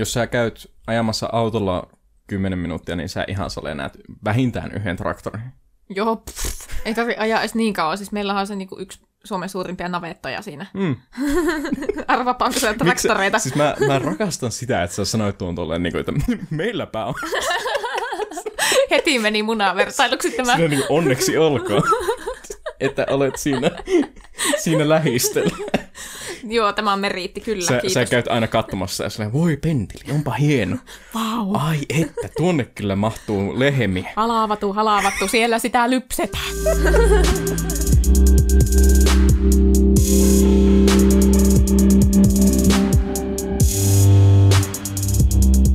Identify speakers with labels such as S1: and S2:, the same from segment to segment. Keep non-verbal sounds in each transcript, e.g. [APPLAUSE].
S1: jos sä käyt ajamassa autolla 10 minuuttia, niin sä ihan sale näet vähintään yhden traktorin.
S2: Joo, pff, ei tarvi ajaa edes niin kauan. Siis meillä on se niinku yksi Suomen suurimpia navettoja siinä.
S1: Mm. [LAUGHS]
S2: Arvaapa, onko siellä traktoreita.
S1: Siis mä, mä rakastan sitä, että sä sanoit tuon tolleen, niin kuin, että [LAUGHS] meilläpä on. [LAUGHS]
S2: Heti meni munavertailuksi tämä.
S1: Sinä niin onneksi olkoon, että olet siinä, siinä lähistöllä. [LAUGHS]
S2: Joo, tämä on meriitti, kyllä,
S1: Sä,
S2: kiitos.
S1: sä käyt aina katsomassa ja silleen, voi penteli, onpa hieno. [LAUGHS]
S2: Vau.
S1: Ai että, tuonne kyllä mahtuu lehmi.
S2: Halaavattu, halaavattu, siellä sitä lypsetään. [LAUGHS]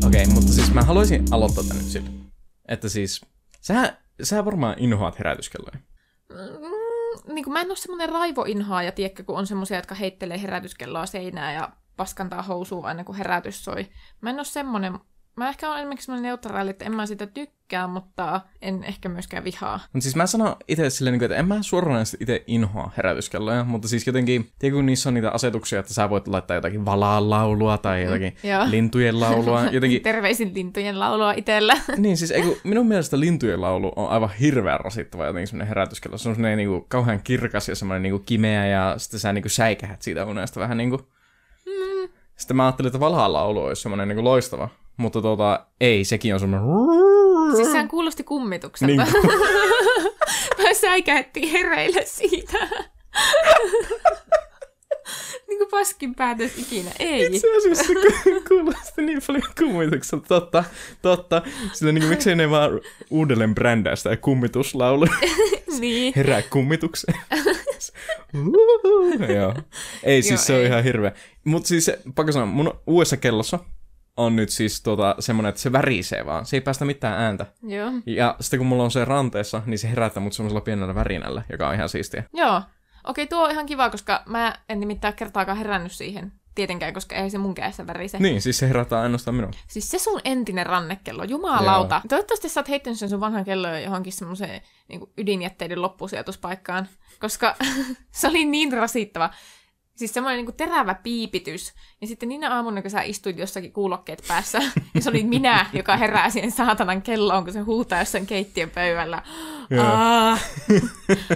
S1: Okei, okay, mutta siis mä haluaisin aloittaa tän nyt sillä. Että siis, sä, sä varmaan inhoat herätyskelloja.
S2: Mm, niin kuin mä en ole semmoinen raivoinhaaja, tiedätkö, kun on semmoisia, jotka heittelee herätyskelloa seinää ja paskantaa housuun aina kun herätys soi. Mä en ole semmoinen, mä ehkä olen enemmänkin semmoinen neutraali, että en mä sitä tykkää, mutta en ehkä myöskään vihaa.
S1: Mutta siis mä sanon itse silleen, niin kuin, että en mä suoranaisesti itse inhoa herätyskelloja, mutta siis jotenkin, tiedä kun niissä on niitä asetuksia, että sä voit laittaa jotakin valaan laulua tai jotakin
S2: joo.
S1: lintujen laulua, [LAUGHS] jotenkin
S2: Terveisin lintujen laulua itsellä. [LAUGHS]
S1: Niin, siis eiku, minun mielestä lintujen laulu on aivan hirveän rasittava jotenkin semmoinen herätyskello. Se on semmoinen niinku, kauhean kirkas ja semmoinen niinku, kimeä ja sitten sä niinku, säikähät siitä unesta vähän niinku.
S2: Mm.
S1: Sitten mä ajattelin, että valhaan laulu olisi semmoinen niinku, loistava. Mutta tota, ei, sekin on semmoinen...
S2: Siis sehän kuulosti kummitukselta.
S1: Niin
S2: Niin. [LAUGHS] mä säikähettiin hereille siitä. [LAUGHS] niin kuin paskin päätös ikinä. Ei.
S1: Itse asiassa kuulosti niin paljon kummitukselta. Totta, totta. Sillä niinku, miksei ne vaan uudelleen brändää sitä kummituslaulu. [LAUGHS]
S2: niin.
S1: Herää kummitukseen. Joo. Ei siis
S2: Joo,
S1: se on
S2: ei.
S1: ihan hirveä. Mutta siis pakko sanoa, mun uudessa kellossa on nyt siis tota, semmonen, että se värisee vaan. Se ei päästä mitään ääntä.
S2: Joo.
S1: Ja sitten kun mulla on se ranteessa, niin se herättää mut semmoisella pienellä värinällä, joka on ihan siistiä.
S2: Joo. Okei, tuo on ihan kiva, koska mä en nimittäin kertaakaan herännyt siihen. Tietenkään, koska ei se mun kädessä värise.
S1: Niin, siis se herättää ainoastaan minua.
S2: Siis se sun entinen rannekello, jumalauta. Toivottavasti sä oot heittänyt sen sun vanhan kellon johonkin semmoiseen niin ydinjätteiden loppusijoituspaikkaan, koska [LAUGHS] se oli niin rasittava. Siis semmoinen niin terävä piipitys. Ja sitten niinä aamuna, kun sä istuit jossakin kuulokkeet päässä, [LAUGHS] ja se oli minä, joka herää siihen saatanan kelloon, kun se huutaa jossain keittiön pöydällä.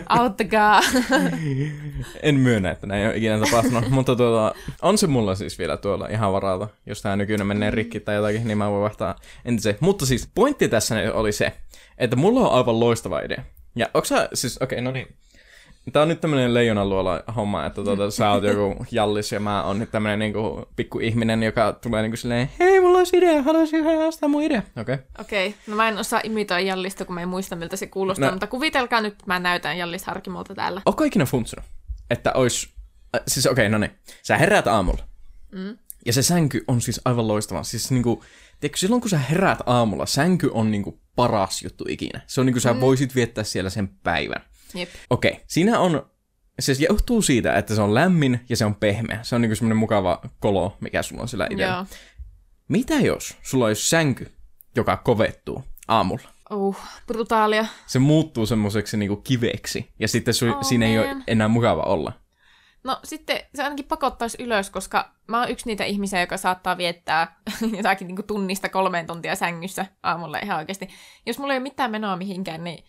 S2: Auttakaa. [LAUGHS]
S1: En myönnä, että näin ei ole ikinä tapahtunut, [LAUGHS] mutta tuota, on se mulla siis vielä tuolla ihan varalta. Jos tää nykyinen menee rikki tai jotakin, niin mä voin vaihtaa entiseen. Mutta siis pointti tässä oli se, että mulla on aivan loistava idea. Ja onko sä, siis okei, okay, no niin. Tää on nyt tämmönen leijonan luola homma, että tuota, sä oot joku [LAUGHS] jallis ja mä oon nyt tämmönen niinku pikku ihminen, joka tulee niinku silleen, hei, mulla olisi idea, haluaisin haastaa mun idea. Okei. Okay.
S2: Okei, okay. no mä en osaa imitoida Jallista, kun mä en muista, miltä se kuulostaa,
S1: No.
S2: mutta kuvitelkaa nyt, mä näytän Jallis Harkimolta täällä.
S1: Onko ikinä funtsunut, että ois, äh, siis okei, okay, no niin, sä heräät aamulla.
S2: Mm.
S1: Ja se sänky on siis aivan loistava. Siis niinku, tiedätkö, silloin kun sä heräät aamulla, sänky on niinku paras juttu ikinä. Se on niinku sä voisit viettää siellä sen päivän.
S2: Jep.
S1: Okei, okay. siinä on, se johtuu siitä, että se on lämmin ja se on pehmeä. Se on niinku semmoinen mukava kolo, mikä sulla on sillä idealla.
S2: Joo.
S1: Mitä jos sulla olisi sänky, joka kovettuu aamulla?
S2: Uh, brutaalia.
S1: Se muuttuu semmoiseksi niinku kiveksi ja sitten su-
S2: Oh,
S1: siinä ei ole
S2: man.
S1: enää mukava olla.
S2: No sitten se ainakin pakottaisi ylös, koska mä oon yksi niitä ihmisiä, joka saattaa viettää [LAUGHS] jotakin niin tunnista kolmeen tuntia sängyssä aamulla ihan oikeasti. Jos mulla ei ole mitään menoa mihinkään, niin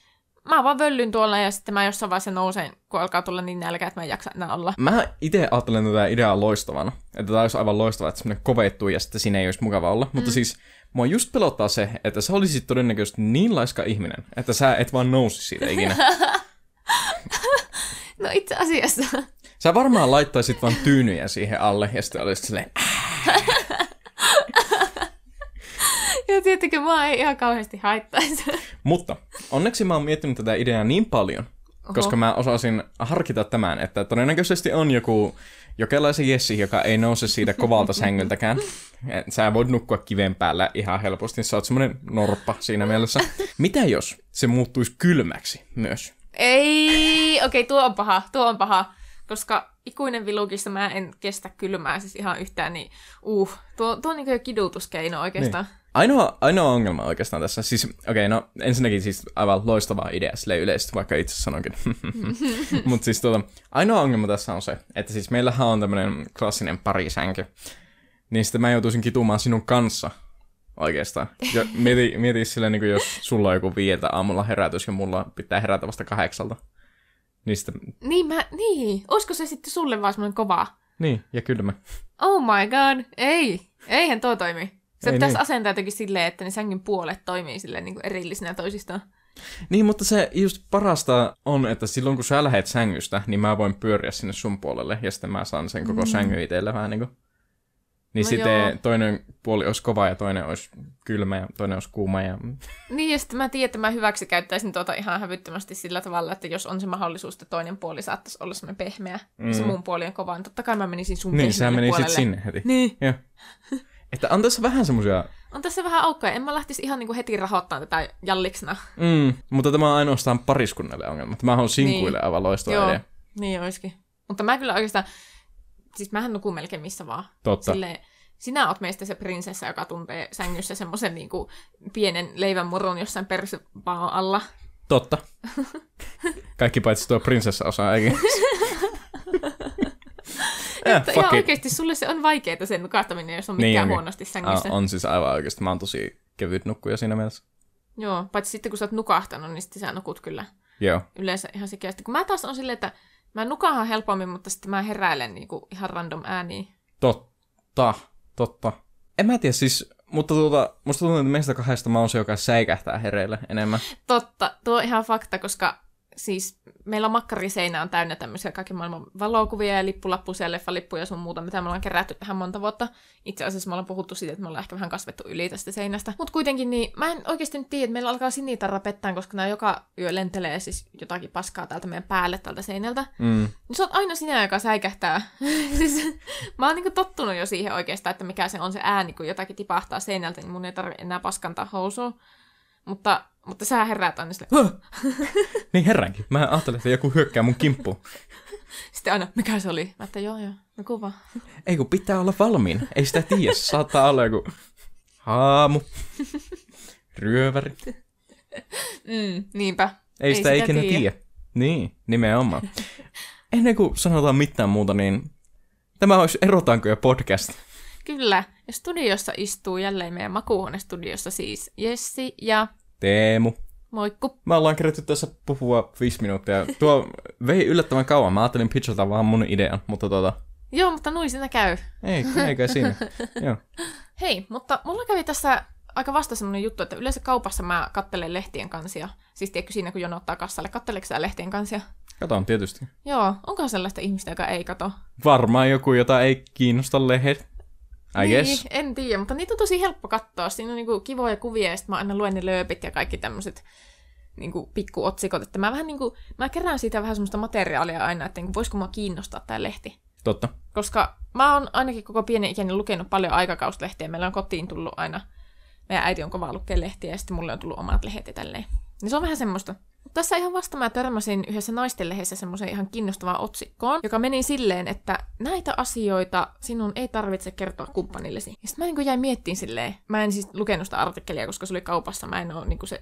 S2: mä vaan völlyn tuolla ja sitten mä jossain vaiheessa nousen, kun alkaa tulla niin nälkä, että mä en jaksa enää olla.
S1: Mä itse ajattelen tätä ideaa loistavana. Että tämä olisi aivan loistava, että semmoinen kovettuu ja sitten siinä ei olisi mukava olla. Mm. Mutta siis mua just pelottaa se, että sä olisit todennäköisesti niin laiska ihminen, että sä et vaan nousi siitä ikinä. [LAUGHS]
S2: No itse asiassa.
S1: Sä varmaan laittaisit vaan tyynyjä siihen alle ja sitten olisit silleen.
S2: Ja tietenkin mä ei ihan kauheasti haittaisi.
S1: Mutta onneksi mä oon miettinyt tätä ideaa niin paljon,
S2: Oho.
S1: koska mä osasin harkita tämän, että todennäköisesti on joku jokelaisen Jessi, joka ei nouse siitä kovalta sängyltäkään. Sä voit nukkua kiven päällä ihan helposti, sä oot semmonen norppa siinä mielessä. Mitä jos se muuttuisi kylmäksi myös?
S2: Ei, okei, tuo on paha, tuo on paha. Koska ikuinen vilukissa mä en kestä kylmää siis ihan yhtään, niin uh, tuo, tuo on niin jo kidutuskeino oikeastaan. Niin.
S1: Ainoa, ainoa ongelma oikeastaan tässä, siis okei, okay, no ensinnäkin siis aivan loistava idea sille yleisesti, vaikka itse sanonkin. [LAUGHS] Mutta siis tuota, ainoa ongelma tässä on se, että siis meillähän on tämmöinen klassinen parisänky. niin sitten mä joutuisin kitumaan sinun kanssa oikeastaan. Ja mieti, mieti silleen, niin kuin jos sulla on joku viiltä aamulla herätys ja mulla pitää herätä vasta kahdeksalta. Niin sitten,
S2: Niin, mä, niin. Olisiko se sitten sulle vaan semmoinen kova?
S1: niin, ja kyllä mä.
S2: Oh my god, ei. Eihän tuo toimi. Se
S1: Ei
S2: pitäisi
S1: niin.
S2: asentaa jotenkin silleen, että ne sängyn puolet toimii silleen niin kuin erillisinä toisistaan.
S1: Niin, mutta se just parasta on, että silloin kun sä lähet sängystä, niin mä voin pyöriä sinne sun puolelle, ja sitten mä saan sen koko mm. sängyn itselle vähän niin kuin. Niin
S2: No
S1: sitten
S2: joo.
S1: toinen puoli olisi kova ja toinen olisi kylmä ja toinen olisi kuuma. Ja...
S2: Niin, ja sitten mä tiedän, että mä hyväksi käyttäisin tuota ihan hävyttömästi sillä tavalla, että jos on se mahdollisuus, että toinen puoli saattaisi olla semmoinen pehmeä, mm. ja se mun puoli on kova, niin totta kai mä menisin sun
S1: Niin, sä menisit
S2: puolelle.
S1: sinne heti.
S2: Niin.
S1: Joo. [LAUGHS] Että on tässä vähän semmoisia...
S2: On tässä vähän aukkoja. En mä lähtisi ihan niinku heti rahoittamaan tätä jalliksena.
S1: Mm, mutta tämä on ainoastaan pariskunnalle ongelma. Tämä on sinkuille
S2: Niin.
S1: aivan loistava
S2: Joo,
S1: idea.
S2: niin olisikin. Mutta mä kyllä oikeastaan, siis mähän nukun melkein missä vaan.
S1: Totta.
S2: Silleen, sinä oot meistä se prinsessa, joka tuntee sängyssä semmoisen niinku pienen leivän murun jossain persepaan alla.
S1: Totta. Kaikki paitsi tuo prinsessa-osa, eikä? [LAUGHS]
S2: ihan
S1: fuck it.
S2: oikeasti sulle se on vaikeaa sen nukahtaminen, jos on
S1: Niin
S2: mikään
S1: onkin.
S2: huonosti sängyssä.
S1: Ah, on siis aivan oikeasti. Mä oon tosi kevyt nukkuja siinä mielessä.
S2: Joo, paitsi sitten kun sä oot nukahtanut, niin sitten sä nukut kyllä
S1: Joo.
S2: yleensä ihan sikeästi. Kun mä taas on silleen, että mä nukahan helpommin, mutta sitten mä heräilen niinku ihan random ääniin.
S1: Totta. Totta. En mä tiedä siis, mutta tuota, musta tuntuu, että meistä kahdesta mä oon se, joka säikähtää hereille enemmän.
S2: Totta, tuo on ihan fakta, koska siis meillä on makkariseinä on täynnä tämmöisiä kaiken maailman valokuvia ja lippulappusia ja leffalippuja ja sun muuta, mitä me ollaan kerätty tähän monta vuotta. Itse asiassa me ollaan puhuttu siitä, että me ollaan ehkä vähän kasvettu yli tästä seinästä. Mutta kuitenkin niin, mä en oikeasti nyt tiedä, että meillä alkaa sinitarra pettää, koska nämä joka yö lentelee siis jotakin paskaa täältä meidän päälle tältä seinältä.
S1: Mm.
S2: Niin sä oot aina sinä, joka säikähtää. [LAUGHS] siis, mä oon niinku tottunut jo siihen oikeastaan, että mikä se on se ääni, kun jotakin tipahtaa seinältä, niin mun ei tarvitse enää paskantaa housua. Mutta, mutta sä heräät aina silleen, "Huh!" [LAUGHS]
S1: Niin herrankin. Mä ajattelin, että joku hyökkää mun kimppuun. [LAUGHS]
S2: Sitten aina, mikä se oli? Mä että joo joo, no kuva. [LAUGHS]
S1: Ei kun pitää olla valmiina. Ei sitä tiedä. Se saattaa olla joku haamu, ryöväri.
S2: Mm, niinpä.
S1: Ei,
S2: Ei
S1: sitä
S2: sitä
S1: ikinä
S2: tiedä.
S1: Niin, nimenomaan. Ennen kuin sanotaan mitään muuta, niin tämä olisi Erotaanko ja podcast.
S2: Kyllä. Ja studiossa istuu jälleen meidän makuuhuonestudiossa siis Jessi ja
S1: Teemu.
S2: Moikku.
S1: Me ollaan kerätty tässä puhua viisi minuuttia. Tuo vei yllättävän kauan. Mä ajattelin pitchata vaan mun idean, mutta tota,
S2: Joo, mutta nuin siinä käy.
S1: ei, eikä siinä. [LAUGHS] Joo.
S2: Hei, mutta mulla kävi tässä aika vasta semmoinen juttu, että yleensä kaupassa mä kattelen lehtien kansia. Siis tiedätkö siinä, kun jonottaa kassalle, katteleeko sä lehtien kansia?
S1: Katon tietysti.
S2: Joo, onkohan sellaista ihmistä, joka ei kato?
S1: Varmaan joku, jota ei kiinnosta lehdet. I
S2: niin,
S1: guess.
S2: en tiedä, mutta niitä on tosi helppo katsoa. Siinä on niinku kivoja kuvia ja sitten mä aina luen ne lööpit ja kaikki tämmöiset niinku pikkuotsikot. Että mä vähän niinku, mä kerään siitä vähän semmoista materiaalia aina, että niinku, voisiko mua kiinnostaa tämä lehti.
S1: Totta.
S2: Koska mä oon ainakin koko pienen ikäni lukenut paljon aikakauslehtiä. Meillä on kotiin tullut aina, meidän äiti on kova lukea lehtiä ja sitten mulle on tullut omat lehdet ja tälleen. Niin se on vähän semmoista. Tässä ihan vasta mä törmäsin yhdessä naisten lehdessä semmoiseen ihan kiinnostavaan otsikkoon, joka meni silleen, että näitä asioita sinun ei tarvitse kertoa kumppanillesi. Ja sitten mä niin jäin miettimään silleen, mä en siis lukenut sitä artikkelia, koska se oli kaupassa, mä en ole niin se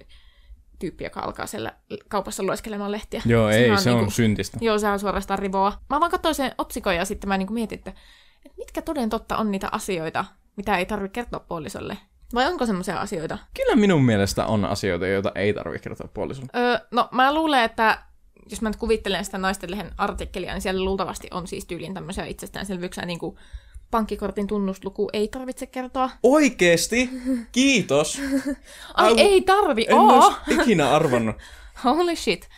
S2: tyyppi, joka alkaa siellä kaupassa lueskelemaan lehtiä.
S1: Joo, ei,
S2: Sehän
S1: se on
S2: niinku-
S1: syntistä.
S2: Joo, se on suorastaan rivoa. Mä vaan katsoin sen otsikon ja sitten mä niinku mietin, että, että mitkä toden totta on niitä asioita, mitä ei tarvitse kertoa puolisolle. Vai onko semmoisia asioita?
S1: Kyllä minun mielestä on asioita, joita ei tarvitse kertoa puolisolle.
S2: Öö, no mä luulen, että jos mä nyt kuvittelen sitä naisten artikkelia, niin siellä luultavasti on siis tyyliin tämmöisiä itsestäänselvyyksiä, niin kuin pankkikortin tunnusluku ei tarvitse kertoa.
S1: Oikeesti? Kiitos.
S2: Ai
S1: Au,
S2: ei tarvi,
S1: En
S2: oo!
S1: ikinä arvannut. [LAUGHS]
S2: Holy shit.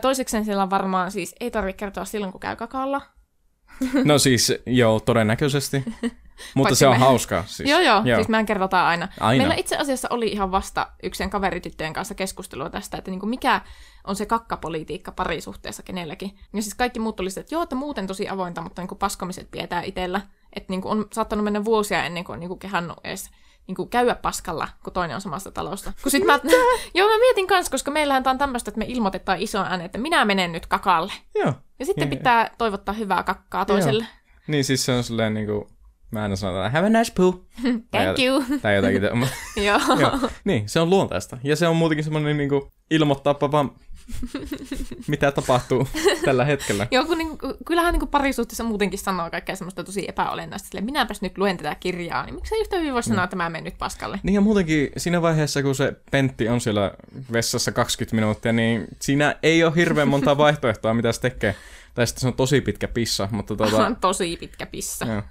S2: Toisekseen siellä on varmaan siis ei tarvitse kertoa silloin, kun käy kakalla.
S1: No siis, joo, todennäköisesti. [LAUGHS] Mutta se on
S2: me-
S1: hauskaa. Siis.
S2: Joo, joo, joo. siis mehän kerrotaan aina.
S1: Aina.
S2: Meillä itse asiassa oli ihan vasta yksen kaverityttöjen kanssa keskustelua tästä, että niinku mikä on se kakkapolitiikka parisuhteessa kenelläkin. Ja siis kaikki muut oli se, että joo, että muuten tosi avointa, mutta niinku paskomiset pidetään itsellä. Että niinku on saattanut mennä vuosia ennen kuin on niinku kehannut edes niinku käydä paskalla, kun toinen on samasta talosta. Kun sit mä, [LAUGHS] joo, mä mietin kanssa, koska meillähän tää on tämmöistä, että me ilmoitetaan isoon ääneen, että minä menen nyt kakalle.
S1: Joo.
S2: Ja sitten
S1: Joo.
S2: pitää toivottaa hyvää kakkaa toiselle.
S1: Niin siis se on silleen niinku, mä aina sanon, have a nice poo. [LAUGHS]
S2: Thank you.
S1: Tai jotakin. [LAUGHS]
S2: joo.
S1: Joo. [LAUGHS] Niin, se on luontaista. Ja se on muutenkin semmoinen niinku, ilmoittaapa vaan Mitä tapahtuu tällä hetkellä?
S2: Joo, kun niin, kyllähän niin parisuhteessa muutenkin sanoo kaikkea semmoista tosi epäolennaista. Silleen, minäpäs nyt luen tätä kirjaa, niin miksei yhtä hyvin voi sanoa, että mä menen nyt paskalle?
S1: Niin ja muutenkin siinä vaiheessa, kun se Pentti on siellä vessassa 20 minuuttia, niin siinä ei ole hirveän monta vaihtoehtoa, mitä se tekee. Tai sitten se on tosi pitkä pissa, mutta tota...
S2: On tosi pitkä pissa.
S1: Joo.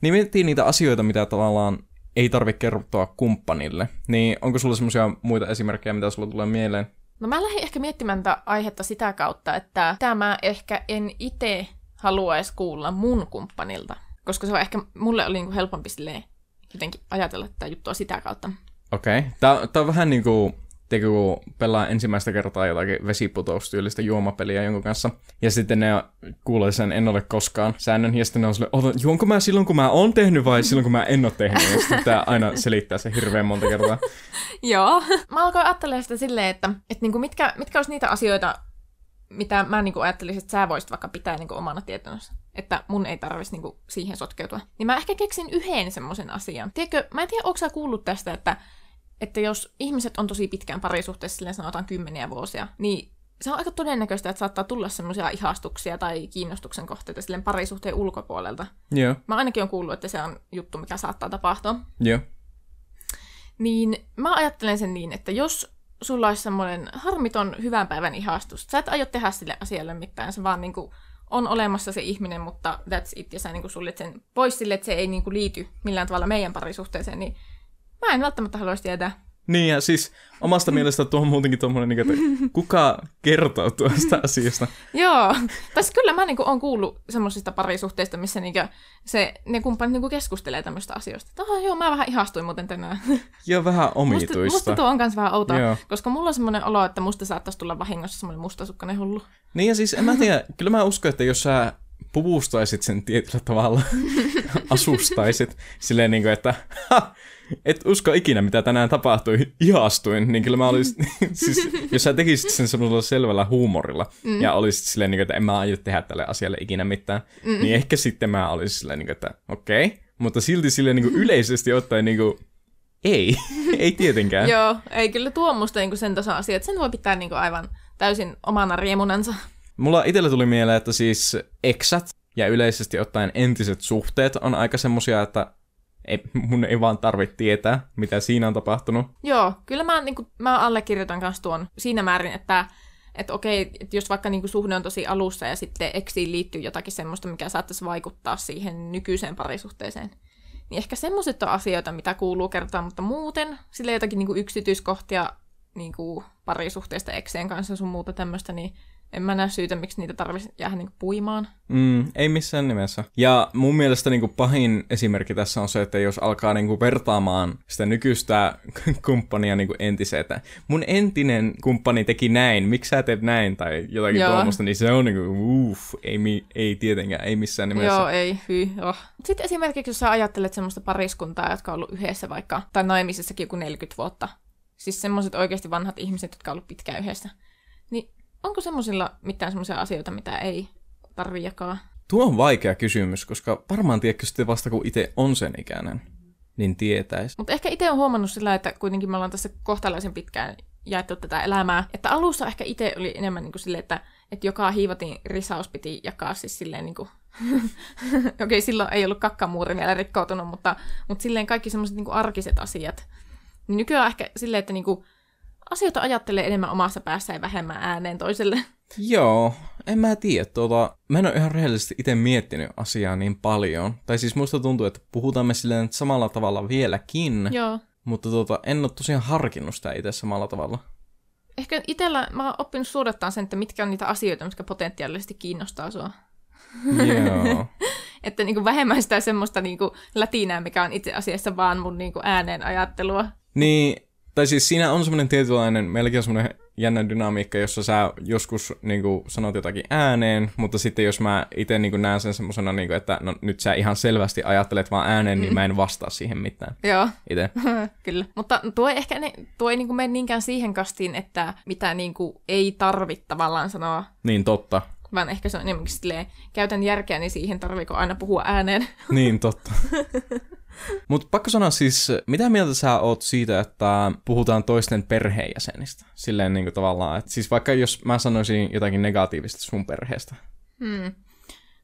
S1: Niin miettii niitä asioita, mitä tavallaan ei tarvitse kertoa kumppanille. Niin onko sulla semmoisia muita esimerkkejä, mitä sulla tulee mieleen?
S2: No mä lähdin ehkä miettimään tätä aihetta sitä kautta, että tämä ehkä en itse haluaisi kuulla mun kumppanilta. Koska se on ehkä, mulle oli niinku helpompi silleen jotenkin ajatella tätä juttua sitä kautta.
S1: Okei. Okay. Tämä, tämä on vähän niin kuin tiedätkö, kun pelaa ensimmäistä kertaa jotakin vesiputoustyylistä juomapeliä jonkun kanssa, ja sitten ne kuulee sen en ole koskaan säännön, ja sitten ne on silleen, juonko mä silloin, kun mä oon tehnyt, vai silloin, kun mä en ole tehnyt, ja sitten tää aina selittää se hirveän monta kertaa. [LAUGHS]
S2: Joo. Mä alkoin ajattelemaan sitä silleen, että, että niinku mitkä, mitkä olisi niitä asioita, mitä mä niinku ajattelisin, että sä voisit vaikka pitää niinku omana tietonossa. Että mun ei tarvitsisi niinku siihen sotkeutua. Niin mä ehkä keksin yhden semmoisen asian. Tiedätkö, mä en tiedä, onko sä kuullut tästä, että että jos ihmiset on tosi pitkään parisuhteessa, silleen sanotaan kymmeniä vuosia, niin se on aika todennäköistä, että saattaa tulla semmoisia ihastuksia tai kiinnostuksen kohteita silleen parisuhteen ulkopuolelta.
S1: Joo.
S2: Mä ainakin on kuullut, että se on juttu, mikä saattaa tapahtua.
S1: Joo.
S2: Niin mä ajattelen sen niin, että jos sulla olisi semmoinen harmiton hyvän päivän ihastus, sä et aio tehdä sille asialle mitään, se vaan niinku on olemassa se ihminen, mutta that's it, ja sä niinku suljet sen pois sille, että se ei niinku liity millään tavalla meidän parisuhteeseen, niin Mä en välttämättä haluaisi tietää.
S1: Niin, ja siis omasta [LAUGHS] mielestä tuo on muutenkin tuommoinen, niin että kuka kertoo tuosta [LAUGHS] asiasta.
S2: Joo, tässä kyllä mä niinku, on kuullut semmoisista parisuhteista, missä niinku, se, ne kumppanit niinku keskustelee tämmöistä asioista. Että oh, joo, mä vähän ihastuin muuten tänään. [LAUGHS]
S1: Joo, vähän omituista.
S2: Musta, musta tuo on myös vähän outoa, joo. koska mulla on semmoinen olo, että musta saattaisi tulla vahingossa semmoinen mustasukkainen hullu.
S1: Niin, ja siis en mä tiedä, kyllä mä uskon, että jos sä puvustaisit sen tietyllä tavalla, asustaisit silleen niin kuin, että et usko ikinä, mitä tänään tapahtui, ihastuin, niin kyllä mä olisin, [LAUGHS] siis, jos sä tekisit sen semmoisella selvällä huumorilla, mm. ja olisit silleen, niin kuin, että en mä aio tehdä tälle asialle ikinä mitään, mm. niin ehkä sitten mä olisin silleen, niin kuin, että okei, okay. mutta silti silleen niin kuin [LAUGHS] yleisesti ottaen niin kuin, ei, ei tietenkään. [LAUGHS]
S2: Joo, ei kyllä tuo musta niin sen tason asia, että sen voi pitää niin kuin aivan täysin omana riemunansa.
S1: Mulla itsellä tuli mieleen, että siis eksät ja yleisesti ottaen entiset suhteet on aika semmosia, että ei, mun ei vaan tarvitse tietää, mitä siinä on tapahtunut.
S2: Joo, kyllä mä, niin kuin, mä allekirjoitan kanssa tuon siinä määrin, että että okei, että jos vaikka niin kuin suhde on tosi alussa ja sitten eksiin liittyy jotakin semmoista, mikä saattaisi vaikuttaa siihen nykyiseen parisuhteeseen, niin ehkä semmoiset on asioita, mitä kuuluu kertoa, mutta muuten sille jotakin niin kuin yksityiskohtia niin kuin parisuhteesta ekseen kanssa sun muuta tämmöistä, niin en mä näe syytä, miksi niitä tarvitsisi jäädä niinku puimaan.
S1: Mm, ei missään nimessä. Ja mun mielestä niinku pahin esimerkki tässä on se, että jos alkaa niinku vertaamaan sitä nykyistä [LAUGHS] kumppania niinku entiseen, mun entinen kumppani teki näin, miksi sä teet näin, tai jotakin Joo. tuommoista, niin se on niinku, uff, ei, mi, ei tietenkään, ei missään nimessä.
S2: Joo, ei, hyi, oh. Sitten esimerkiksi, jos sä ajattelet semmoista pariskuntaa, jotka on ollut yhdessä vaikka, tai naimisessakin joku 40 vuotta, siis semmoiset oikeasti vanhat ihmiset, jotka on ollut pitkään yhdessä, niin onko semmoisilla mitään semmoisia asioita, mitä ei tarvi jakaa?
S1: Tuo on vaikea kysymys, koska varmaan tiedätkö sitten vasta kun itse on sen ikäinen, niin tietäisi.
S2: Mutta ehkä itse on huomannut sillä, että kuitenkin me ollaan tässä kohtalaisen pitkään jaettu tätä elämää. Että alussa ehkä itse oli enemmän niin kuin silleen, että, että joka hiivatin risaus piti jakaa siis silleen niin kuin... [LAUGHS] Okei, okay, silloin ei ollut kakkamuuri vielä rikkoutunut, mutta, mutta silleen kaikki semmoiset niin arkiset asiat. Niin nykyään ehkä silleen, että niin kuin asioita ajattelee enemmän omassa päässä ja vähemmän ääneen toiselle.
S1: Joo, en mä tiedä. Tuota, mä en ole ihan rehellisesti itse miettinyt asiaa niin paljon. Tai siis musta tuntuu, että puhutaan me silleen samalla tavalla vieläkin.
S2: Joo.
S1: Mutta tuota, en ole tosiaan harkinnut sitä itse samalla tavalla.
S2: Ehkä itsellä mä oon oppinut suodattaa sen, että mitkä on niitä asioita, mitkä potentiaalisesti kiinnostaa sua.
S1: Joo. [LAUGHS]
S2: että niinku vähemmän sitä semmoista niinku lätinää, mikä on itse asiassa vaan mun niinku ääneen ajattelua.
S1: Niin, tai siis siinä on semmoinen tietynlainen, melkein on semmoinen jännä dynamiikka, jossa sä joskus niin kuin, sanot jotakin ääneen, mutta sitten jos mä itse niin näen sen semmoisena, niin että no, nyt sä ihan selvästi ajattelet vaan ääneen, niin mm. mä en vastaa siihen mitään.
S2: Joo.
S1: Itse. [LAUGHS]
S2: Kyllä. Mutta tuo ei ehkä ne, tuo ei niin kuin mene niinkään siihen kastiin, että mitä niin kuin ei tarvitse tavallaan sanoa.
S1: Niin, totta.
S2: Vaan ehkä se on enemmänkin silleen, käytän järkeä, niin siihen tarviiko aina puhua ääneen.
S1: Niin, totta. [LAUGHS] Mutta pakko sanoa siis, mitä mieltä sä oot siitä, että puhutaan toisten perheenjäsenistä? Silleen niin kuin tavallaan, että siis vaikka jos mä sanoisin jotakin negatiivista sun perheestä.
S2: Hmm.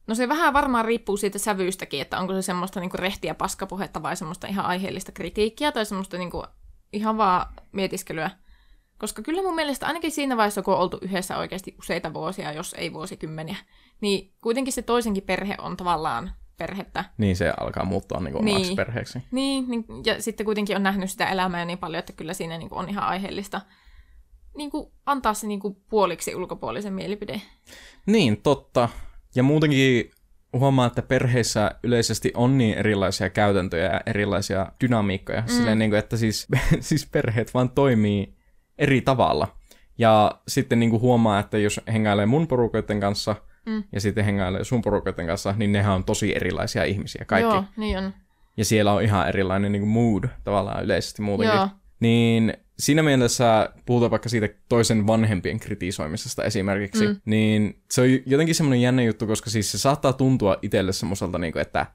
S2: No se vähän varmaan riippuu siitä sävyystäkin, että onko se semmoista niinku rehtiä paskapuhetta vai semmoista ihan aiheellista kritiikkiä tai semmoista niinku ihan vaan mietiskelyä. Koska kyllä mun mielestä ainakin siinä vaiheessa, kun on oltu yhdessä oikeasti useita vuosia, jos ei vuosikymmeniä, niin kuitenkin se toisenkin perhe on tavallaan perhettä.
S1: Niin se alkaa muuttua niin kuin
S2: Niin.
S1: omaksi perheeksi.
S2: Niin, niin, ja sitten kuitenkin on nähnyt sitä elämää niin paljon, että kyllä siinä niin kuin on ihan aiheellista niin kuin antaa se niin kuin puoliksi ulkopuolisen mielipide.
S1: Niin, totta. Ja muutenkin huomaa, että perheissä yleisesti on niin erilaisia käytäntöjä ja erilaisia dynamiikkoja. Mm. Silleen, niin kuin, että siis, [LAUGHS] siis perheet vaan toimii eri tavalla. Ja sitten niin kuin huomaa, että jos hengailee mun porukoiden kanssa
S2: Mm.
S1: ja sitten hengailee sun porukoiden kanssa, niin nehän on tosi erilaisia ihmisiä kaikki.
S2: Joo, niin on.
S1: Ja siellä on ihan erilainen niin kuin mood tavallaan yleisesti muutenkin.
S2: Joo.
S1: Niin siinä mielessä puhutaan vaikka siitä toisen vanhempien kritisoimisesta esimerkiksi, mm. niin se on jotenkin semmoinen jännä juttu, koska siis se saattaa tuntua itselle semmoiselta, niin kuin, että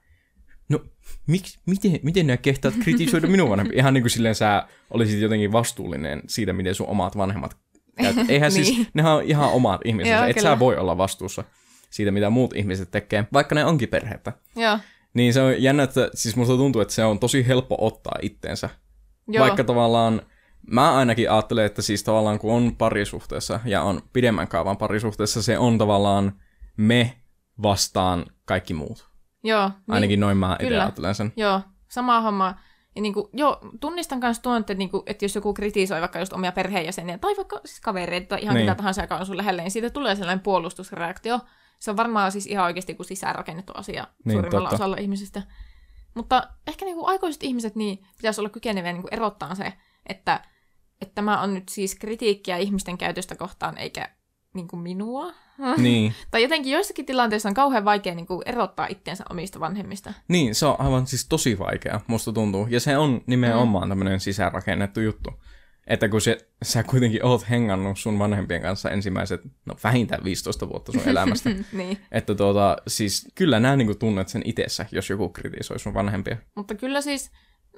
S1: no miksi, miten, miten nämä kehtaat kritisoida minun vanhempia? Ihan niin kuin silleen sä olisit jotenkin vastuullinen siitä, miten sun omat vanhemmat. [LAUGHS] Eihän niin. siis,
S2: Niin.
S1: nehän on ihan omat ihmiset, et
S2: kyllä.
S1: sä voi olla vastuussa siitä, mitä muut ihmiset tekee, vaikka ne onkin perhettä.
S2: Joo.
S1: Niin se on jännä, että siis musta tuntuu, että se on tosi helppo ottaa itteensä.
S2: Joo.
S1: Vaikka tavallaan, mä ainakin ajattelen, että siis tavallaan kun on parisuhteessa ja on pidemmän kaavan parisuhteessa, se on tavallaan me vastaan kaikki muut.
S2: Joo.
S1: Niin, ainakin noin mä itse ajattelen sen.
S2: Joo, sama homma. Ja niinku, joo, tunnistan myös tuon, että, niinku, että jos joku kritisoi vaikka just omia perheenjäseniä, tai vaikka siis kavereita, tai ihan
S1: Niin.
S2: niin. mitä tahansa, joka on sun lähellä, niin siitä tulee sellainen puolustusreaktio. Se on varmaan siis ihan oikeasti kuin sisäänrakennettu asia
S1: Niin,
S2: niin, suurimmalla
S1: totta.
S2: osalla ihmisistä. Mutta ehkä niinku aikuiset ihmiset niin pitäisi olla kykeneviä niinku erottaa se, että, että tämä on nyt siis kritiikkiä ihmisten käytöstä kohtaan, eikä niinku minua. [LAUGHS]
S1: Niin.
S2: tai jotenkin joissakin tilanteissa on kauhean vaikea niinku erottaa itseensä omista vanhemmista.
S1: niin, se on aivan siis tosi vaikea, musta tuntuu. Ja se on nimenomaan mm. tämmöinen sisäänrakennettu juttu. Että kun se, sä kuitenkin oot hengannut sun vanhempien kanssa ensimmäiset, no vähintään 15 vuotta sun elämästä. [LAUGHS]
S2: niin.
S1: Että tuota, siis kyllä nää niinku tunnet sen itessä, jos joku kritisoi sun vanhempia.
S2: Mutta kyllä siis,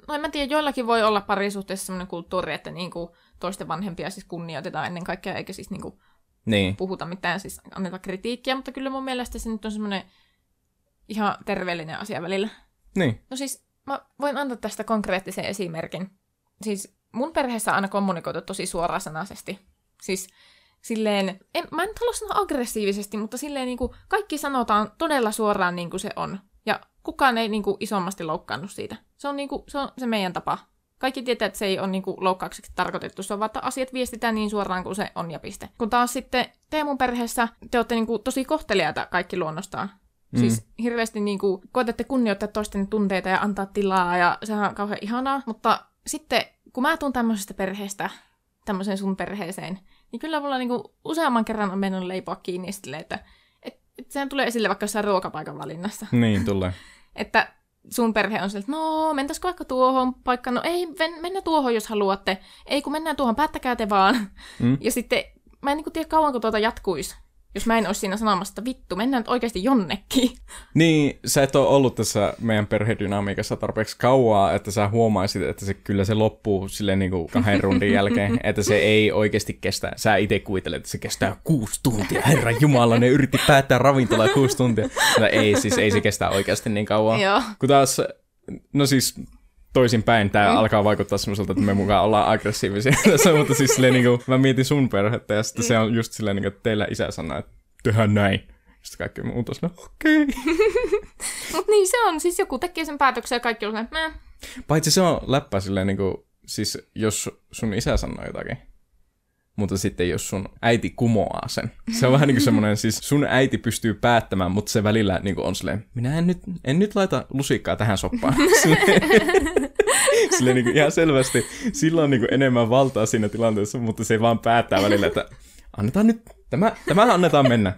S2: no en mä tiedä, joillakin voi olla parisuhteessa sellainen kulttuuri, että niinku toisten vanhempia siis kunnioitetaan ennen kaikkea, eikä siis niinku
S1: Niin.
S2: puhuta mitään, siis anneta kritiikkiä, mutta kyllä mun mielestä se nyt on semmoinen ihan terveellinen asia välillä.
S1: Niin.
S2: No siis, mä voin antaa tästä konkreettisen esimerkin. Siis mun perheessä on aina kommunikoitu tosi suorasanaisesti. Siis silleen, en, mä en halua sanoa aggressiivisesti, mutta silleen niin kuin kaikki sanotaan todella suoraan niin kuin se on. Ja kukaan ei niin kuin isommasti loukkaannut siitä. Se on, niin kuin, se on se meidän tapa. Kaikki tietää, että se ei ole niin kuin loukkaukseksi tarkoitettu, se on vaan, että asiat viestitään niin suoraan kuin se on ja piste. Kun taas sitten te mun perheessä, te olette niin kuin tosi kohteliaita kaikki luonnostaan. Mm. Siis hirveästi niin kuin, koetatte kunnioittaa toisten tunteita ja antaa tilaa ja sehän on kauhean ihanaa. Mutta sitten kun mä tuun tämmöisestä perheestä, tämmöiseen sun perheeseen, niin kyllä mulla niin kuin useamman kerran on mennyt leipoa kiinni silleen, että et, et sehän tulee esille vaikka jossain ruokapaikan valinnassa.
S1: Niin, tulee. [LAUGHS]
S2: Että sun perhe on silleen, että no, mentäisikö vaikka tuohon paikkaan? No ei, ven- mennä tuohon, jos haluatte. Ei, kun mennään tuohon, päättäkää te vaan.
S1: Mm. [LAUGHS]
S2: Ja sitten mä en niin tiedä kauanko tuota jatkuisi, jos mä en olisi siinä sanomassa, että vittu, mennään nyt oikeasti jonnekin.
S1: Niin, sä et ole ollut tässä meidän perhedynamiikassa tarpeeksi kauaa, että sä huomaisit, että se kyllä se loppuu silleen niin kuin kahden rundin jälkeen, [LAUGHS] että se ei oikeasti kestä. Sä itse kuvittelet, että se kestää kuusi tuntia. Herra Jumala, ne yritti päättää ravintolaa kuusi tuntia. Mutta ei, siis ei se kestä oikeasti niin kauan.
S2: Joo.
S1: Kun taas, no siis toisinpäin, tämä mm. alkaa vaikuttaa semmoiselta, että me mukaan ollaan aggressiivisia [LAUGHS] tässä, mutta siis silleen, niin kuin, mä mietin sun perhettä ja sitten mm. se on just silleen, niin kuin, että teillä isä sanoo, että tehdään näin. Sitten kaikki muut on okei. [LAUGHS] Okay.
S2: Mutta niin se on, siis joku tekee sen päätöksen ja kaikki on silleen, Meh.
S1: Paitsi se on läppä silleen niinku, siis jos sun isä sanoo jotakin, mutta sitten jos sun äiti kumoaa sen. Se on vähän [LAUGHS] niin kuin semmoinen, siis sun äiti pystyy päättämään, mutta se välillä niin on silleen, minä en nyt, en nyt laita lusikkaa tähän soppaan. Silleen niin kuin ihan selvästi, sillä on niin kuin enemmän valtaa siinä tilanteessa, mutta se vaan päättää välillä, että annetaan nyt, tämä, tämä annetaan mennä.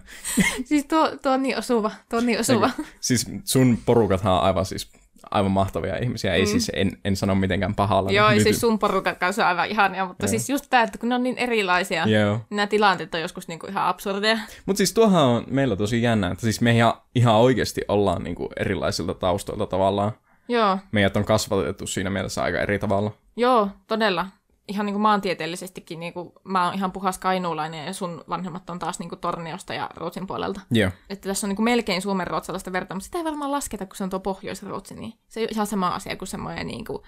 S2: Siis tuo, tuo on niin osuva, tuo on niin osuva.
S1: Siis sun porukathan on aivan siis aivan mahtavia ihmisiä, ei mm. siis en, en sano mitenkään pahalla.
S2: Joo,
S1: Nyt-
S2: siis sun porukat kanssa on aivan ihania, mutta
S1: Joo.
S2: siis just tämä, että kun ne on niin erilaisia,
S1: Joo.
S2: niin nämä tilanteet on joskus niinku ihan absurdeja.
S1: Mutta siis tuohan on meillä tosi jännä, että siis me ihan, ihan oikeasti ollaan niinku erilaisilta taustoilta tavallaan.
S2: Joo,
S1: meidät on kasvatettu siinä mielessä aika eri tavalla.
S2: joo, todella. Ihan niin kuin maantieteellisestikin, niin kuin, mä oon ihan puhas kainuulainen ja sun vanhemmat on taas niin kuin Torniosta ja Ruotsin puolelta.
S1: Joo.
S2: Että tässä on niin kuin melkein suomen ruotsalaista verta, mutta sitä ei varmaan lasketa, kun se on tuo Pohjois-Ruotsi, niin se ole ihan sama asia kuin semmoinen niin kuin